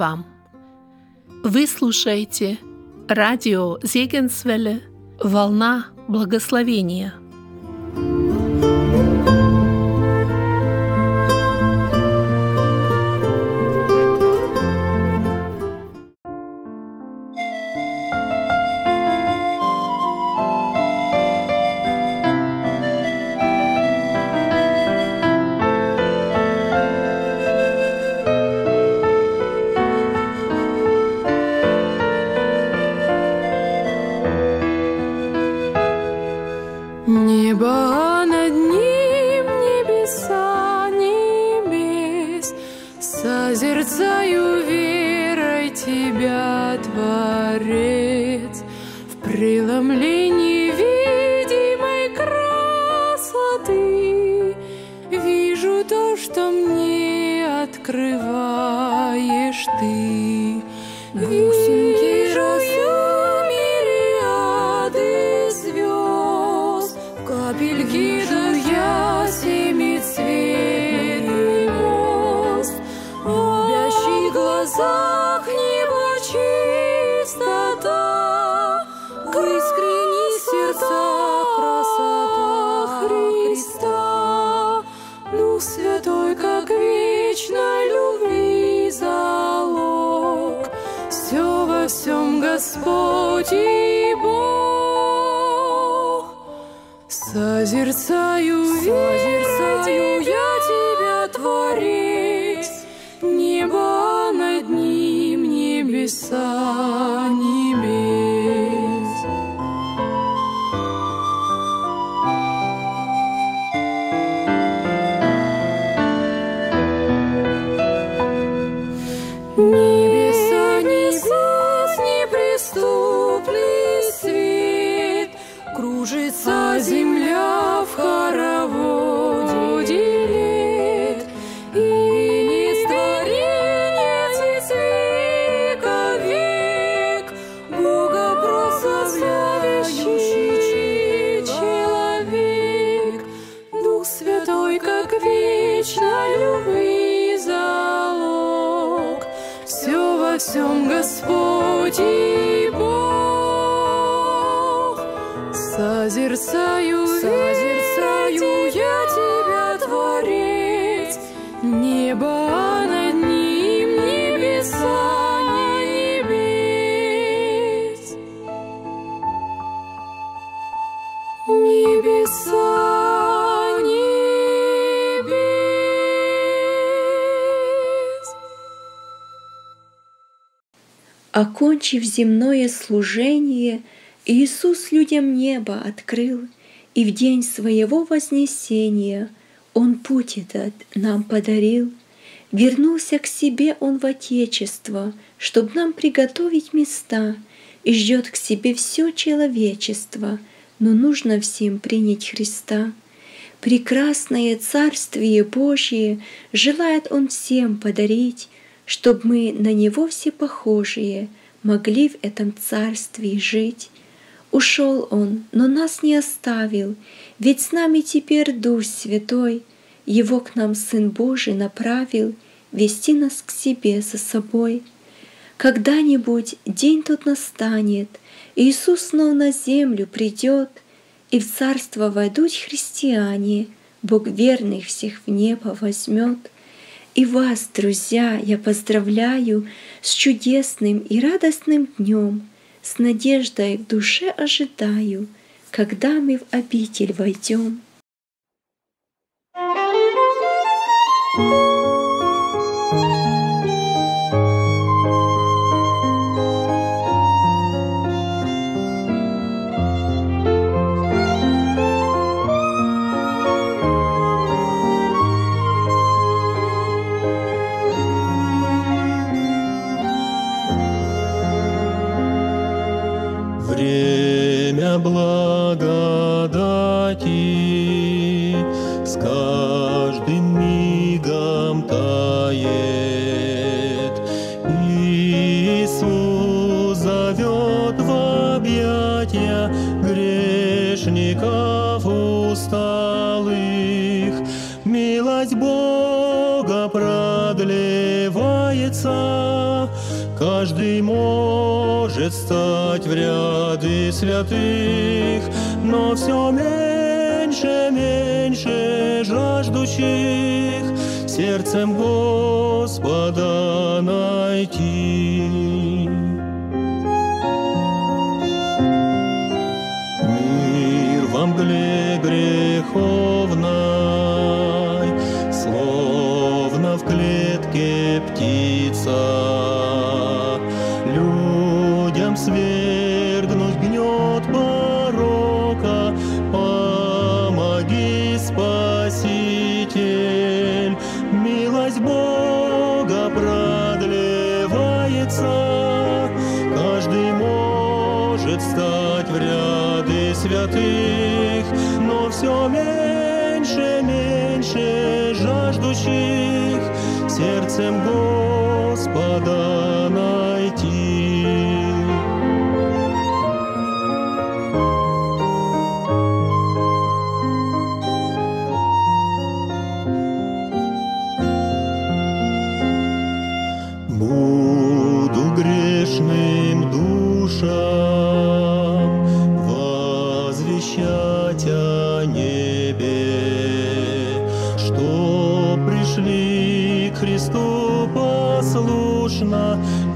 Вам! Вы слушаете радио Зегенсвелле «Волна благословения». Преломлении видимой красоты Вижу то, что мне открываешь Ты. Вижу Созерцаю, созерцаю я Тебя, Творец, Небо над ним, небеса небес. Небеса, Окончив земное служение, Иисус людям небо открыл, И в день своего вознесения Он путь этот нам подарил. Вернулся к себе Он в Отечество, Чтоб нам приготовить места, И ждет к себе все человечество, Но нужно всем принять Христа. Прекрасное Царствие Божие Желает Он всем подарить, Чтоб мы на Него все похожие Могли в этом Царстве жить. Ушел Он, но нас не оставил, Ведь с нами теперь Дух Святой, Его к нам Сын Божий направил Вести нас к себе за собой. Когда-нибудь день тот настанет, Иисус снова на землю придет, И в царство войдут христиане, Бог верных всех в небо возьмет. И вас, друзья, я поздравляю С чудесным и радостным днем, С надеждой в душе ожидаю, Когда мы в обитель войдем. Время Мгле греховной, словно в клетке птица.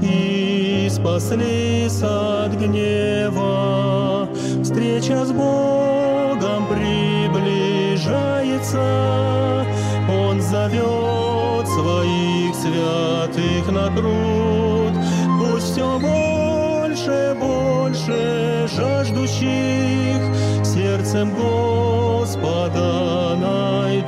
И спаслись от гнева. Встреча с Богом приближается, Он зовет своих святых на труд. Пусть все больше, больше жаждущих сердцем Господа найдут.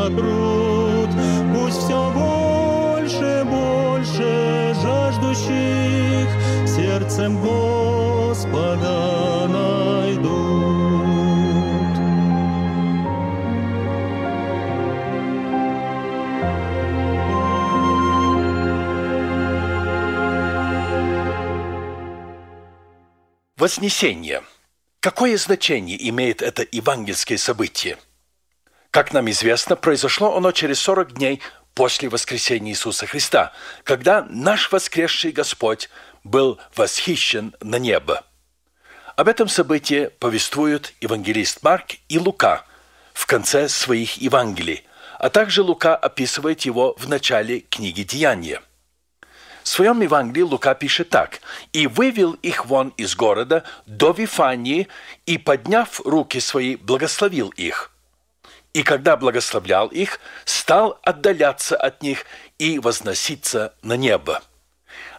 На труд. Пусть все больше, больше жаждущих сердцем Господа найдут. Вознесение. Какое значение имеет это евангельское событие? Как нам известно, произошло оно через 40 дней после воскресения Иисуса Христа, когда наш воскресший Господь был восхищен на небо. Об этом событии повествуют евангелист Марк и Лука в конце своих Евангелий, а также Лука описывает его в начале книги «Деяния». В своем Евангелии Лука пишет так. «И вывел их вон из города до Вифании, и, подняв руки свои, благословил их. И когда благословлял их, стал отдаляться от них и возноситься на небо».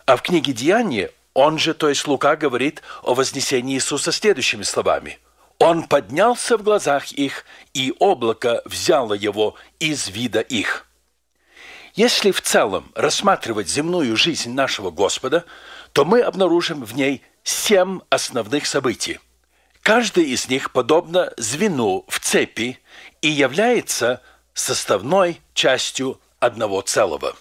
А в книге «Деяния» он же, то есть Лука, говорит о вознесении Иисуса следующими словами. «Он поднялся в глазах их, и облако взяло его из вида их». Если в целом рассматривать земную жизнь нашего Господа, то мы обнаружим в ней семь основных событий. Каждое из них подобно звену в цепи и является составной частью одного целого.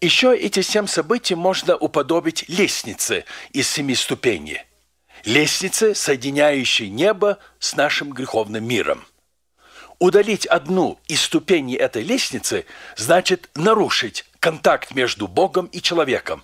Еще эти семь событий можно уподобить лестнице из семи ступеней. Лестнице, соединяющей небо с нашим греховным миром. Удалить одну из ступеней этой лестницы значит нарушить контакт между Богом и человеком.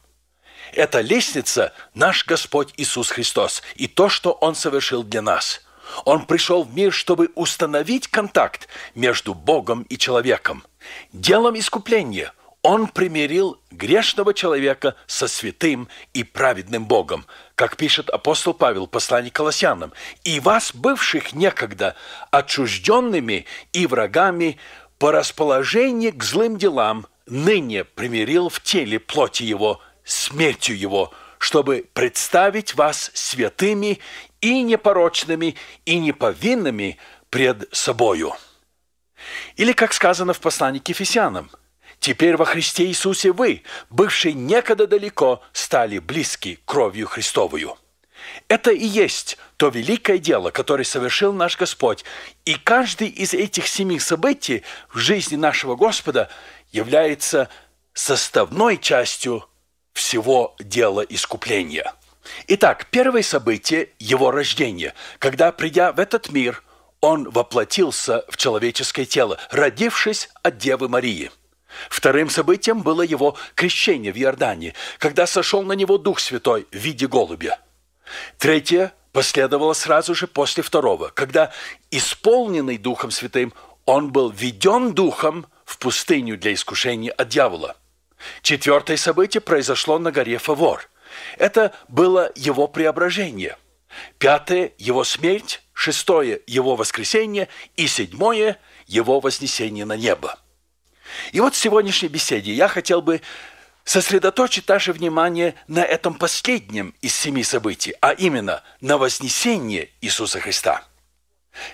Эта лестница – наш Господь Иисус Христос и то, что Он совершил для нас. Он пришел в мир, чтобы установить контакт между Богом и человеком. Делом искупления Он примирил грешного человека со святым и праведным Богом, как пишет апостол Павел в послании к Колоссянам, «И вас, бывших некогда отчужденными и врагами по расположению к злым делам, ныне примирил в теле плоти его, смертью его, чтобы представить вас святыми и непорочными и неповинными пред собою». Или, как сказано в послании к Ефесянам, Теперь во Христе Иисусе вы, бывшие некогда далеко, стали близки кровью Христовую. Это и есть то великое дело, которое совершил наш Господь. И каждый из этих семи событий в жизни нашего Господа является составной частью всего дела искупления. Итак, первое событие – его рождение, когда, придя в этот мир, он воплотился в человеческое тело, родившись от Девы Марии. Вторым событием было его крещение в Иордании, когда сошел на него Дух Святой в виде голубя. Третье последовало сразу же после второго, когда, исполненный Духом Святым, он был введен Духом в пустыню для искушения от дьявола. Четвертое событие произошло на горе Фавор. Это было его преображение. Пятое – его смерть, шестое – его воскресение и седьмое – его вознесение на небо. И вот в сегодняшней беседе я хотел бы сосредоточить наше внимание на этом последнем из семи событий, а именно на вознесении Иисуса Христа.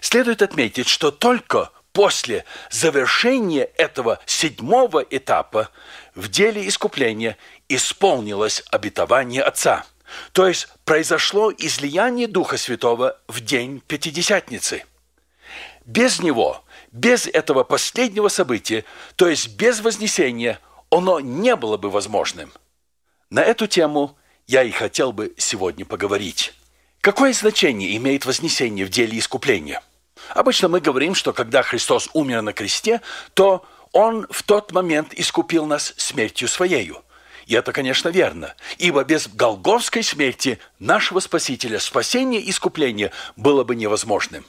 Следует отметить, что только после завершения этого седьмого этапа в деле искупления исполнилось обетование Отца. То есть произошло излияние Духа Святого в день Пятидесятницы. Без него, без этого последнего события, то есть без Вознесения, оно не было бы возможным. На эту тему я и хотел бы сегодня поговорить. Какое значение имеет Вознесение в деле искупления? Обычно мы говорим, что когда Христос умер на кресте, то Он в тот момент искупил нас смертью Своею. И это, конечно, верно, ибо без голговской смерти нашего Спасителя спасение и искупление было бы невозможным.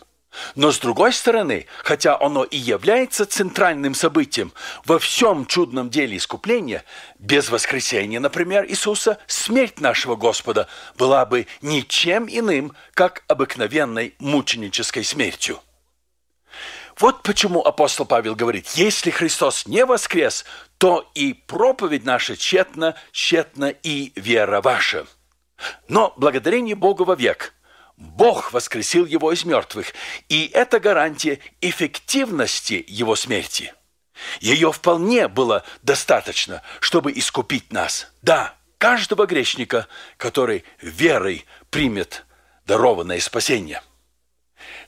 Но с другой стороны, хотя оно и является центральным событием во всем чудном деле искупления, без воскресения, например, Иисуса, смерть нашего Господа была бы ничем иным, как обыкновенной мученической смертью. Вот почему апостол Павел говорит, если Христос не воскрес, то и проповедь наша тщетна, тщетна и вера ваша. Но благодарение Богу во век – Бог воскресил его из мертвых, и это гарантия эффективности его смерти. Ее вполне было достаточно, чтобы искупить нас. Да, каждого грешника, который верой примет дарованное спасение.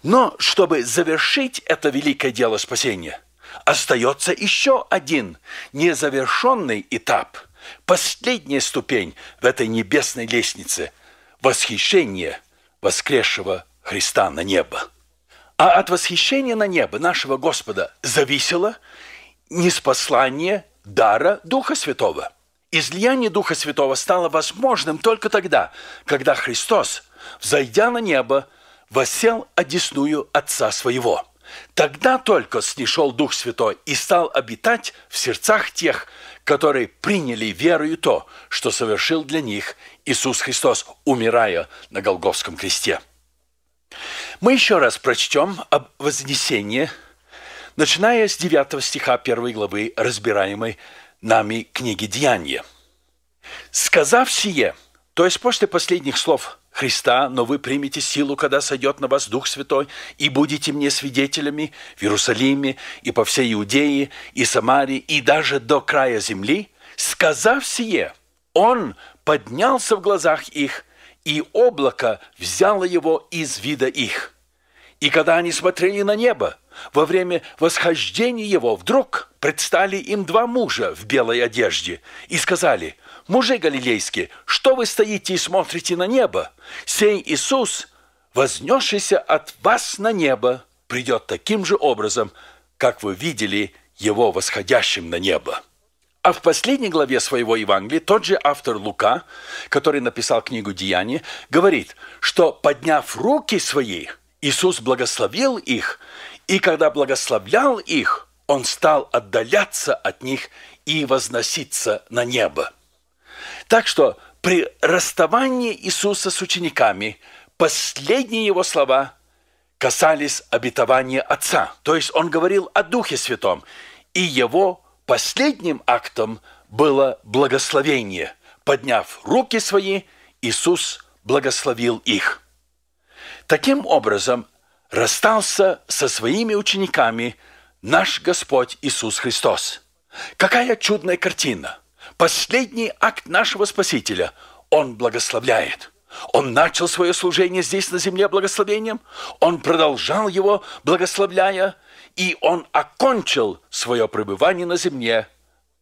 Но чтобы завершить это великое дело спасения, остается еще один незавершенный этап, последняя ступень в этой небесной лестнице – восхищение – воскресшего Христа на небо. А от восхищения на небо нашего Господа зависело неспослание дара Духа Святого. Излияние Духа Святого стало возможным только тогда, когда Христос, взойдя на небо, восел одесную Отца Своего. Тогда только снишел Дух Святой и стал обитать в сердцах тех, которые приняли верою то, что совершил для них Иисус Христос, умирая на Голговском кресте. Мы еще раз прочтем об Вознесении, начиная с 9 стиха 1 главы, разбираемой нами книги Деяния. «Сказав сие», то есть после последних слов Христа, но вы примете силу, когда сойдет на вас Дух Святой, и будете мне свидетелями в Иерусалиме и по всей Иудее и Самарии, и даже до края земли. Сказав сие, Он поднялся в глазах их, и облако взяло его из вида их. И когда они смотрели на небо, во время восхождения его вдруг предстали им два мужа в белой одежде и сказали – мужи галилейские, что вы стоите и смотрите на небо? Сей Иисус, вознесшийся от вас на небо, придет таким же образом, как вы видели его восходящим на небо. А в последней главе своего Евангелия тот же автор Лука, который написал книгу «Деяния», говорит, что, подняв руки свои, Иисус благословил их, и когда благословлял их, Он стал отдаляться от них и возноситься на небо. Так что при расставании Иисуса с учениками последние его слова касались обетования Отца. То есть он говорил о Духе Святом. И его последним актом было благословение. Подняв руки свои, Иисус благословил их. Таким образом, расстался со своими учениками наш Господь Иисус Христос. Какая чудная картина – Последний акт нашего Спасителя Он благословляет. Он начал свое служение здесь на земле благословением, Он продолжал его благословляя, и Он окончил свое пребывание на земле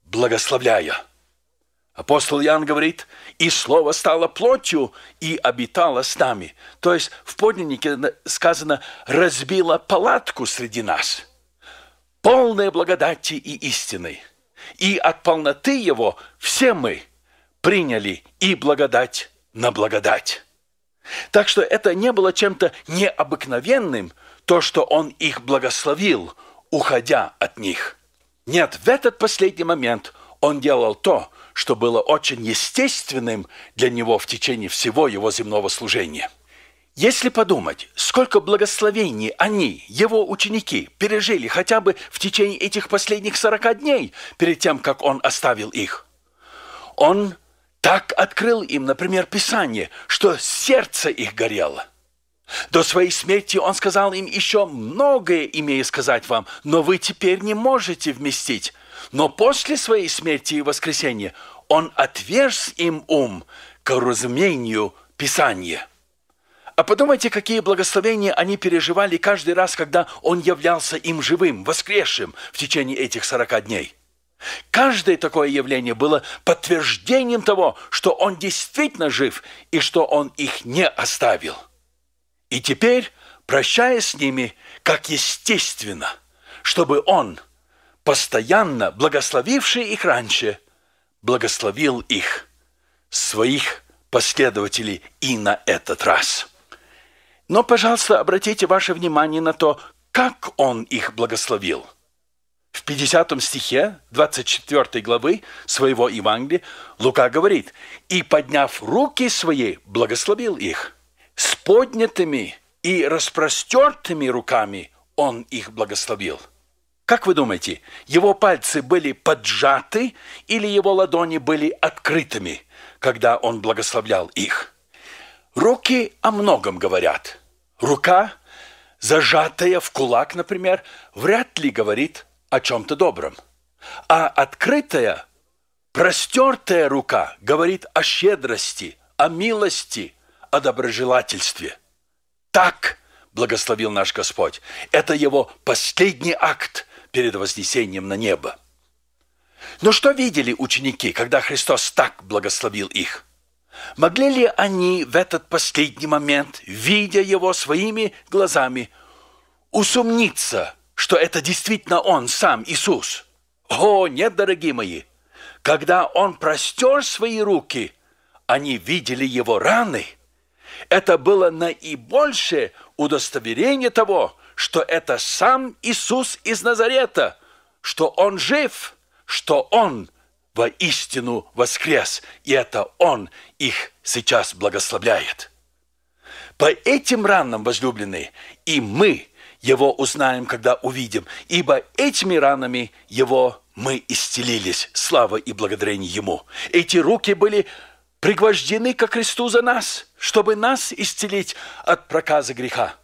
благословляя. Апостол Иоанн говорит, «И Слово стало плотью и обитало с нами». То есть в подлиннике сказано «разбило палатку среди нас». Полная благодати и истины. И от полноты Его все мы приняли и благодать на благодать. Так что это не было чем-то необыкновенным, то, что Он их благословил, уходя от них. Нет, в этот последний момент Он делал то, что было очень естественным для Него в течение всего Его земного служения. Если подумать, сколько благословений они, его ученики, пережили хотя бы в течение этих последних 40 дней перед тем, как он оставил их. Он так открыл им, например, Писание, что сердце их горело. До своей смерти он сказал им еще многое, имея сказать вам, но вы теперь не можете вместить. Но после своей смерти и воскресения он отверз им ум к разумению Писания. А подумайте, какие благословения они переживали каждый раз, когда он являлся им живым, воскресшим в течение этих сорока дней – Каждое такое явление было подтверждением того, что он действительно жив и что он их не оставил. И теперь, прощаясь с ними, как естественно, чтобы он, постоянно благословивший их раньше, благословил их, своих последователей и на этот раз. Но, пожалуйста, обратите ваше внимание на то, как он их благословил – в 50 стихе 24 главы своего Евангелия Лука говорит, «И, подняв руки свои, благословил их. С поднятыми и распростертыми руками он их благословил». Как вы думаете, его пальцы были поджаты или его ладони были открытыми, когда он благословлял их? Руки о многом говорят. Рука, зажатая в кулак, например, вряд ли говорит о чем-то добром. А открытая, простертая рука говорит о щедрости, о милости, о доброжелательстве. Так благословил наш Господь. Это его последний акт перед вознесением на небо. Но что видели ученики, когда Христос так благословил их? Могли ли они в этот последний момент, видя его своими глазами, усомниться – что это действительно Он, сам Иисус. О, нет, дорогие мои, когда Он простер свои руки, они видели Его раны. Это было наибольшее удостоверение того, что это сам Иисус из Назарета, что Он жив, что Он воистину воскрес, и это Он их сейчас благословляет. По этим ранам, возлюбленные, и мы – его узнаем, когда увидим, ибо этими ранами Его мы исцелились, слава и благодарение Ему. Эти руки были пригвождены ко кресту за нас, чтобы нас исцелить от проказа греха.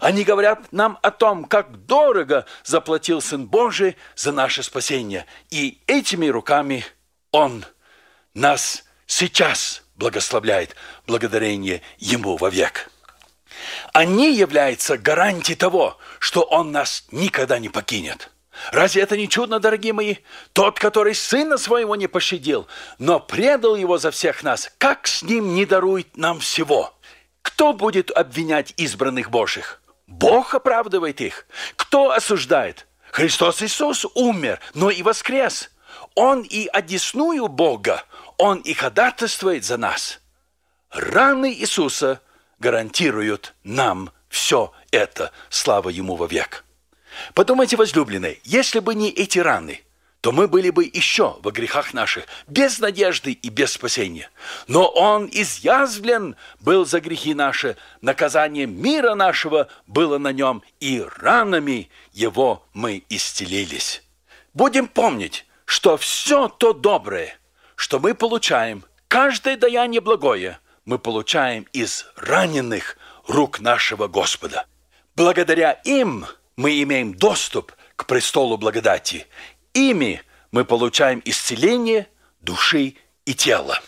Они говорят нам о том, как дорого заплатил Сын Божий за наше спасение. И этими руками Он нас сейчас благословляет, благодарение Ему вовек. Они являются гарантией того, что Он нас никогда не покинет. Разве это не чудно, дорогие мои? Тот, который сына своего не пощадил, но предал его за всех нас, как с ним не дарует нам всего? Кто будет обвинять избранных Божьих? Бог оправдывает их. Кто осуждает? Христос Иисус умер, но и воскрес. Он и одесную Бога, Он и ходатайствует за нас. Раны Иисуса гарантируют нам все это. Слава Ему вовек. Подумайте, возлюбленные, если бы не эти раны, то мы были бы еще во грехах наших, без надежды и без спасения. Но Он изъязвлен был за грехи наши, наказание мира нашего было на Нем, и ранами Его мы исцелились. Будем помнить, что все то доброе, что мы получаем, каждое даяние благое – мы получаем из раненых рук нашего Господа. Благодаря им мы имеем доступ к престолу благодати. Ими мы получаем исцеление души и тела.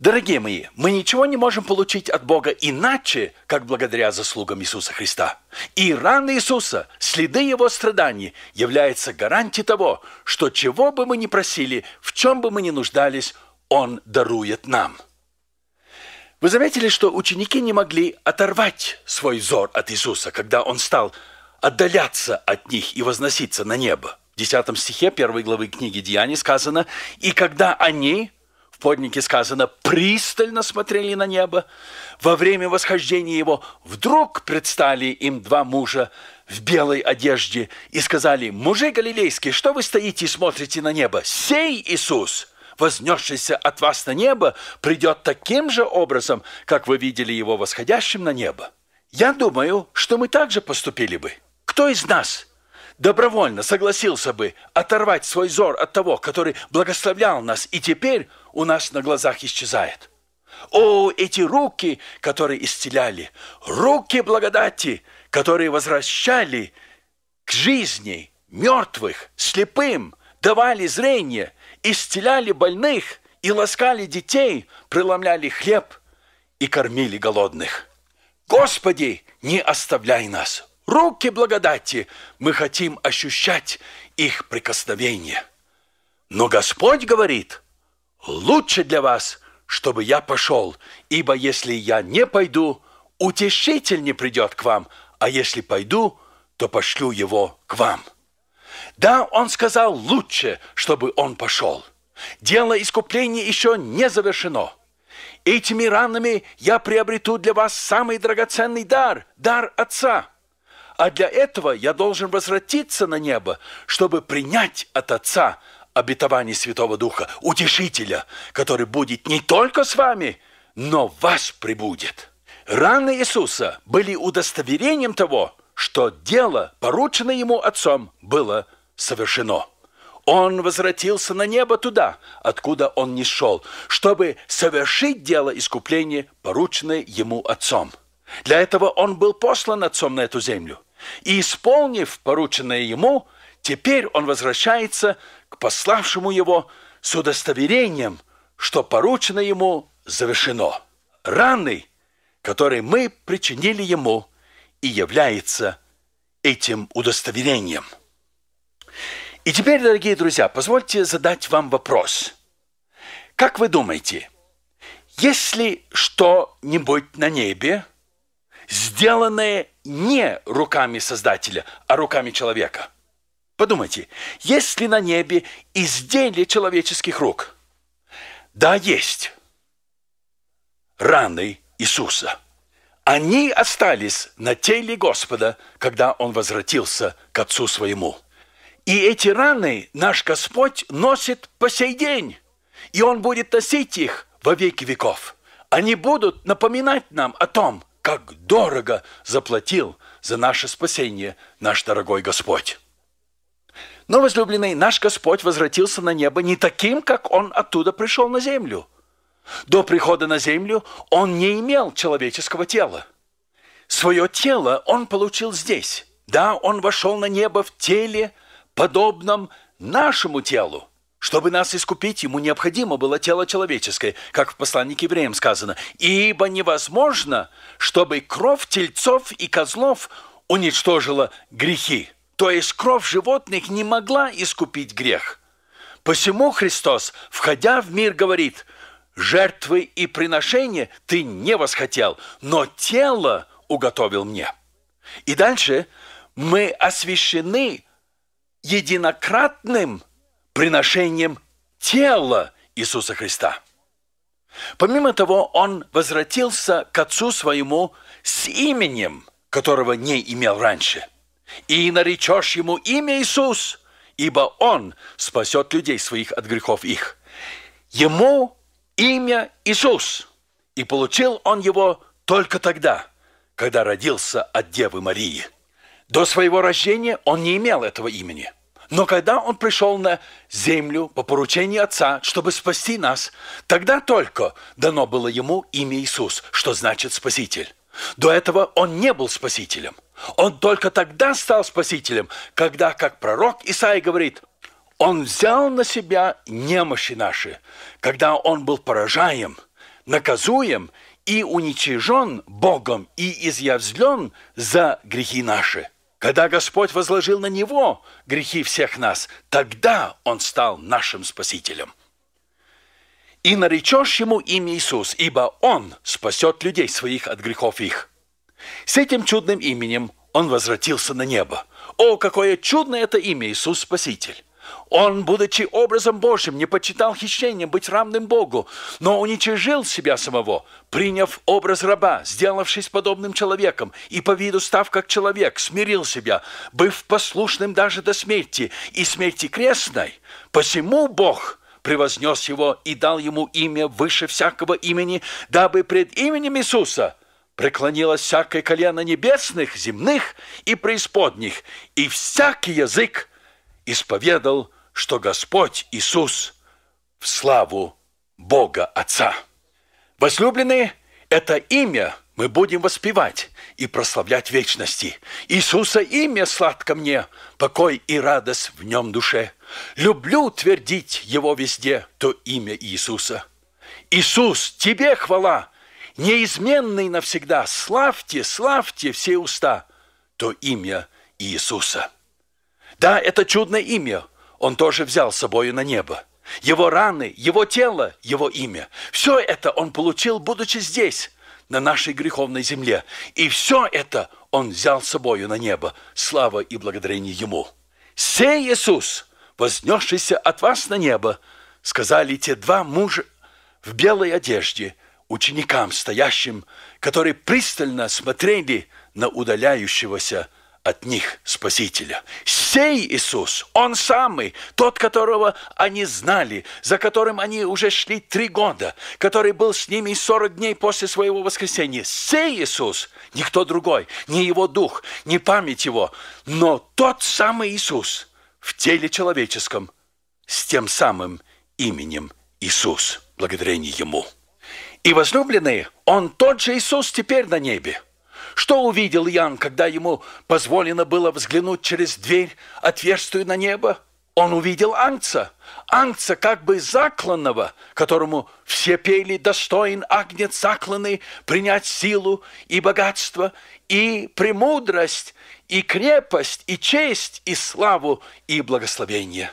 Дорогие мои, мы ничего не можем получить от Бога иначе, как благодаря заслугам Иисуса Христа. И раны Иисуса, следы Его страданий, являются гарантией того, что чего бы мы ни просили, в чем бы мы ни нуждались, Он дарует нам. Вы заметили, что ученики не могли оторвать свой взор от Иисуса, когда Он стал отдаляться от них и возноситься на небо. В 10 стихе 1 главы книги Деяний сказано, «И когда они, в поднике сказано, пристально смотрели на небо, во время восхождения его вдруг предстали им два мужа в белой одежде и сказали, «Мужи галилейские, что вы стоите и смотрите на небо? Сей Иисус, вознесшийся от вас на небо, придет таким же образом, как вы видели его восходящим на небо». Я думаю, что мы также поступили бы. Кто из нас – добровольно согласился бы оторвать свой взор от того, который благословлял нас, и теперь у нас на глазах исчезает. О, эти руки, которые исцеляли, руки благодати, которые возвращали к жизни мертвых, слепым, давали зрение, исцеляли больных и ласкали детей, преломляли хлеб и кормили голодных. Господи, не оставляй нас, руки благодати, мы хотим ощущать их прикосновение. Но Господь говорит, лучше для вас, чтобы я пошел, ибо если я не пойду, утешитель не придет к вам, а если пойду, то пошлю его к вам. Да, он сказал лучше, чтобы он пошел. Дело искупления еще не завершено. Этими ранами я приобрету для вас самый драгоценный дар, дар Отца – а для этого я должен возвратиться на небо, чтобы принять от Отца обетование Святого Духа, Утешителя, который будет не только с вами, но вас прибудет. Раны Иисуса были удостоверением того, что дело, порученное ему Отцом, было совершено. Он возвратился на небо туда, откуда он не шел, чтобы совершить дело искупления, порученное ему Отцом. Для этого он был послан Отцом на эту землю – и исполнив порученное ему, теперь он возвращается к пославшему его с удостоверением, что поручено ему завершено. Раны, которые мы причинили ему, и является этим удостоверением. И теперь, дорогие друзья, позвольте задать вам вопрос. Как вы думаете, если что-нибудь на небе – сделанное не руками Создателя, а руками человека. Подумайте, есть ли на небе изделия человеческих рук? Да, есть. Раны Иисуса. Они остались на теле Господа, когда Он возвратился к Отцу Своему. И эти раны наш Господь носит по сей день. И Он будет носить их во веки веков. Они будут напоминать нам о том, как дорого заплатил за наше спасение наш дорогой Господь. Но, возлюбленный, наш Господь возвратился на небо не таким, как Он оттуда пришел на землю. До прихода на землю Он не имел человеческого тела. Свое тело Он получил здесь. Да, Он вошел на небо в теле, подобном нашему телу. Чтобы нас искупить, ему необходимо было тело человеческое, как в послании к евреям сказано. «Ибо невозможно, чтобы кровь тельцов и козлов уничтожила грехи». То есть кровь животных не могла искупить грех. Посему Христос, входя в мир, говорит, «Жертвы и приношения ты не восхотел, но тело уготовил мне». И дальше мы освящены единократным приношением тела Иисуса Христа. Помимо того, он возвратился к Отцу своему с именем, которого не имел раньше. И наречешь ему имя Иисус, ибо он спасет людей своих от грехов их. Ему имя Иисус, и получил он его только тогда, когда родился от Девы Марии. До своего рождения он не имел этого имени – но когда он пришел на землю по поручению Отца, чтобы спасти нас, тогда только дано было ему имя Иисус, что значит Спаситель. До этого он не был Спасителем. Он только тогда стал Спасителем, когда, как пророк Исаия говорит, он взял на себя немощи наши, когда он был поражаем, наказуем и уничижен Богом и изъявлен за грехи наши. Когда Господь возложил на Него грехи всех нас, тогда Он стал нашим Спасителем. и наречешь ему имя Иисус, ибо он спасет людей своих от грехов их». С этим чудным именем он возвратился на небо. О, какое чудное это имя Иисус Спаситель! Он, будучи образом Божьим, не почитал хищением быть равным Богу, но уничижил себя самого, приняв образ раба, сделавшись подобным человеком, и по виду став как человек, смирил себя, быв послушным даже до смерти, и смерти крестной. Посему Бог превознес его и дал ему имя выше всякого имени, дабы пред именем Иисуса преклонилось всякое колено небесных, земных и преисподних, и всякий язык исповедал что Господь Иисус в славу Бога Отца. Возлюбленные, это имя мы будем воспевать и прославлять вечности. Иисуса имя сладко мне, покой и радость в нем душе. Люблю твердить его везде, то имя Иисуса. Иисус, тебе хвала, неизменный навсегда. Славьте, славьте все уста, то имя Иисуса. Да, это чудное имя – он тоже взял с собою на небо. Его раны, его тело, его имя. Все это он получил, будучи здесь, на нашей греховной земле. И все это он взял с собою на небо. Слава и благодарение ему. «Сей Иисус, вознесшийся от вас на небо», сказали те два мужа в белой одежде ученикам, стоящим, которые пристально смотрели на удаляющегося от них Спасителя. Сей Иисус, Он самый, тот, которого они знали, за которым они уже шли три года, который был с ними 40 дней после своего воскресения. Сей Иисус, никто другой, не Его Дух, не память Его, но тот самый Иисус в теле человеческом с тем самым именем Иисус, благодарение Ему. И возлюбленные, Он тот же Иисус теперь на небе – что увидел Ян, когда ему позволено было взглянуть через дверь, отверстую на небо? Он увидел ангца, ангца как бы закланного, которому все пели «Достоин агнец закланный принять силу и богатство, и премудрость, и крепость, и честь, и славу, и благословение».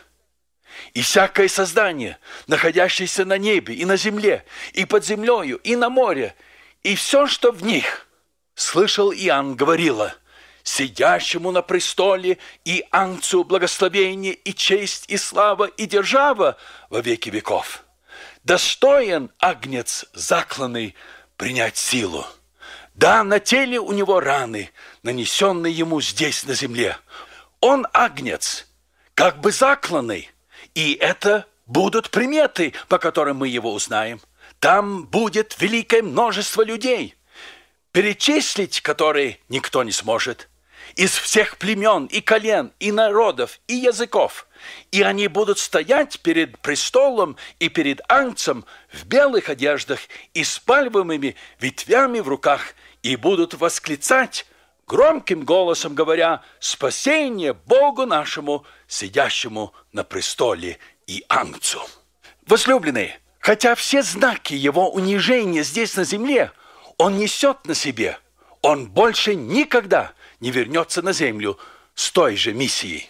И всякое создание, находящееся на небе и на земле, и под землею, и на море, и все, что в них – слышал Иоанн говорила, сидящему на престоле и ангцу благословение и честь и слава и держава во веки веков. Достоин агнец закланный принять силу. Да, на теле у него раны, нанесенные ему здесь на земле. Он агнец, как бы закланный, и это будут приметы, по которым мы его узнаем. Там будет великое множество людей – перечислить которые никто не сможет, из всех племен и колен, и народов, и языков. И они будут стоять перед престолом и перед ангцем в белых одеждах и с пальмовыми ветвями в руках, и будут восклицать громким голосом, говоря «Спасение Богу нашему, сидящему на престоле и ангцу». Возлюбленные, хотя все знаки его унижения здесь на земле – он несет на себе. Он больше никогда не вернется на землю с той же миссией.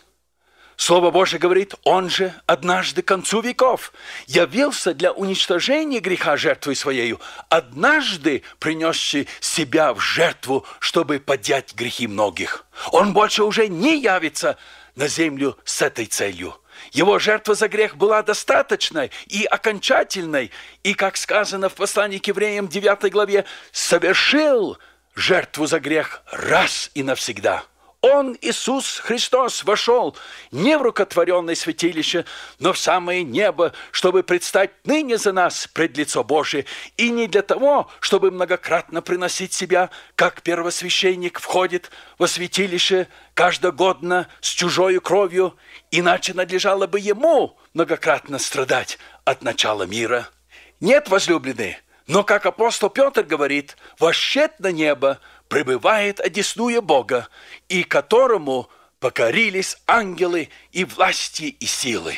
Слово Божье говорит, Он же однажды к концу веков явился для уничтожения греха жертвой Своею, однажды принесший себя в жертву, чтобы поднять грехи многих. Он больше уже не явится на землю с этой целью – его жертва за грех была достаточной и окончательной, и, как сказано в послании к евреям 9 главе, совершил жертву за грех раз и навсегда – он, Иисус Христос, вошел не в рукотворенное святилище, но в самое небо, чтобы предстать ныне за нас пред лицо Божие, и не для того, чтобы многократно приносить себя, как первосвященник входит во святилище каждогодно с чужою кровью, иначе надлежало бы ему многократно страдать от начала мира. Нет, возлюбленные, но, как апостол Петр говорит, «вошед на небо, пребывает одесную Бога, и которому покорились ангелы и власти и силы.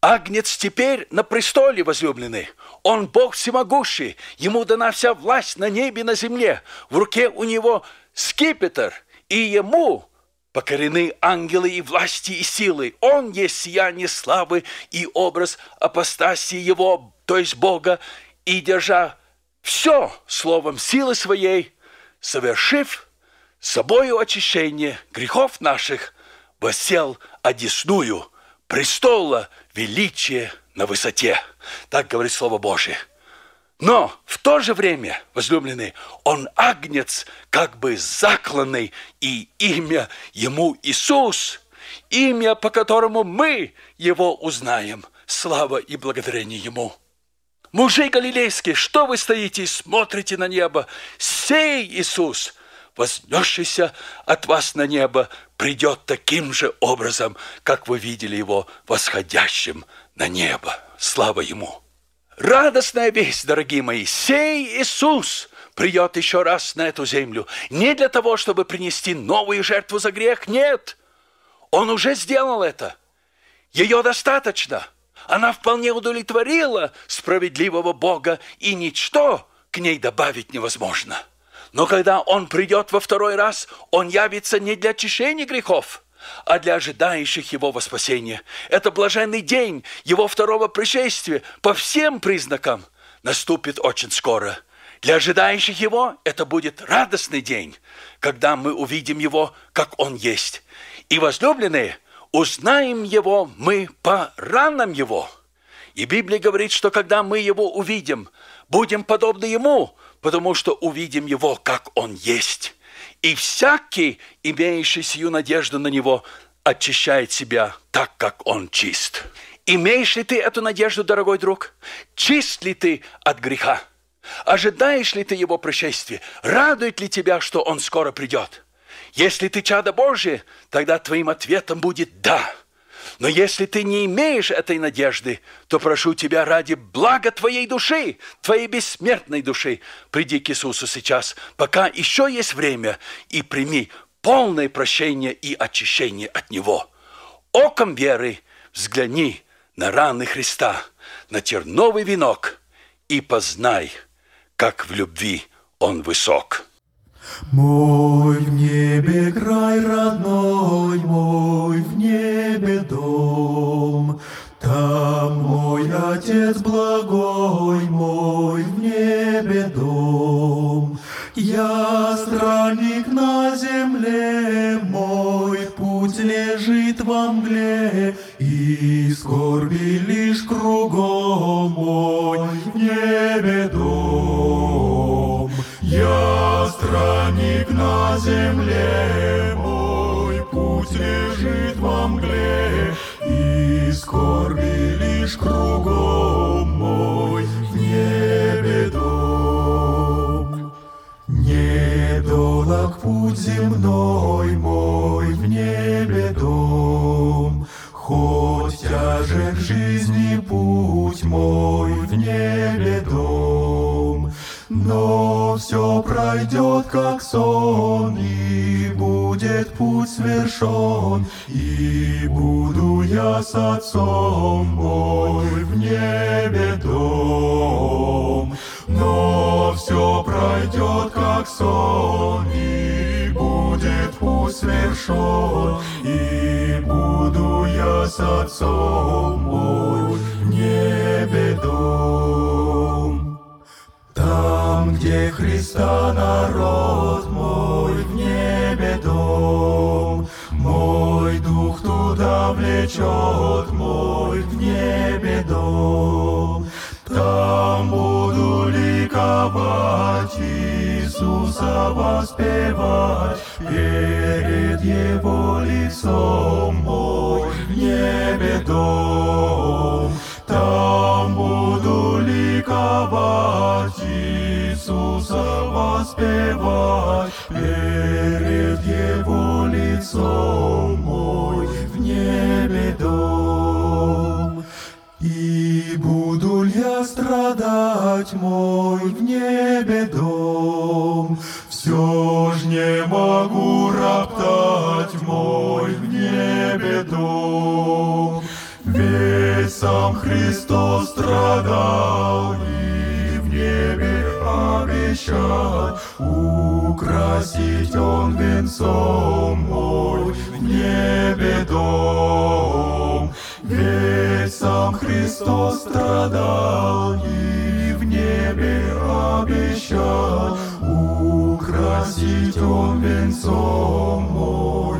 Агнец теперь на престоле возлюбленный. Он Бог всемогущий. Ему дана вся власть на небе и на земле. В руке у него скипетр, и ему покорены ангелы и власти и силы. Он есть сияние славы и образ апостасии его то есть Бога, и держа все словом силы своей, совершив собою очищение грехов наших, восел одесную престола величия на высоте. Так говорит Слово Божие. Но в то же время, возлюбленный, он агнец, как бы закланный, и имя ему Иисус, имя, по которому мы его узнаем. Слава и благодарение ему. Мужи галилейские, что вы стоите и смотрите на небо? Сей Иисус, вознесшийся от вас на небо, придет таким же образом, как вы видели его восходящим на небо. Слава ему! Радостная весть, дорогие мои, сей Иисус придет еще раз на эту землю. Не для того, чтобы принести новую жертву за грех, нет. Он уже сделал это. Ее достаточно. Она вполне удовлетворила справедливого Бога, и ничто к ней добавить невозможно. Но когда Он придет во второй раз, Он явится не для очищения грехов, а для ожидающих Его во спасение. Это блаженный день Его второго пришествия по всем признакам наступит очень скоро. Для ожидающих Его это будет радостный день, когда мы увидим Его, как Он есть. И возлюбленные, узнаем Его мы по ранам Его. И Библия говорит, что когда мы Его увидим, будем подобны Ему, потому что увидим Его, как Он есть. И всякий, имеющий сию надежду на Него, очищает себя так, как Он чист. Имеешь ли ты эту надежду, дорогой друг? Чист ли ты от греха? Ожидаешь ли ты Его пришествия? Радует ли тебя, что Он скоро придет? Если ты чадо Божие, тогда твоим ответом будет «да». Но если ты не имеешь этой надежды, то прошу тебя ради блага твоей души, твоей бессмертной души, приди к Иисусу сейчас, пока еще есть время, и прими полное прощение и очищение от Него. Оком веры взгляни на раны Христа, на терновый венок, и познай, как в любви Он высок. Мой в небе край родной, мой в небе дом, Там мой Отец благой, мой в небе дом. Я странник на земле, мой путь лежит во мгле, И скорби лишь кругом, мой земле, мой путь лежит во мгле, И скорби лишь кругом мой в небе дом. Недолог путь земной мой в небе дом, Хоть тяжек жизни путь мой в небе все пройдет, как сон, и будет путь свершен, и буду я с отцом мой в небе дом. Но все пройдет, как сон, и будет путь свершен, и буду я с отцом мой в небе дом. Там, где Христа народ мой в небе дом, Мой дух туда влечет, мой в небе дом. Там буду ликовать, Иисуса воспевать, Перед Его лицом Украсить Он венцом мой в небе дом. Ведь сам Христос страдал и в небе обещал Украсить Он венцом мой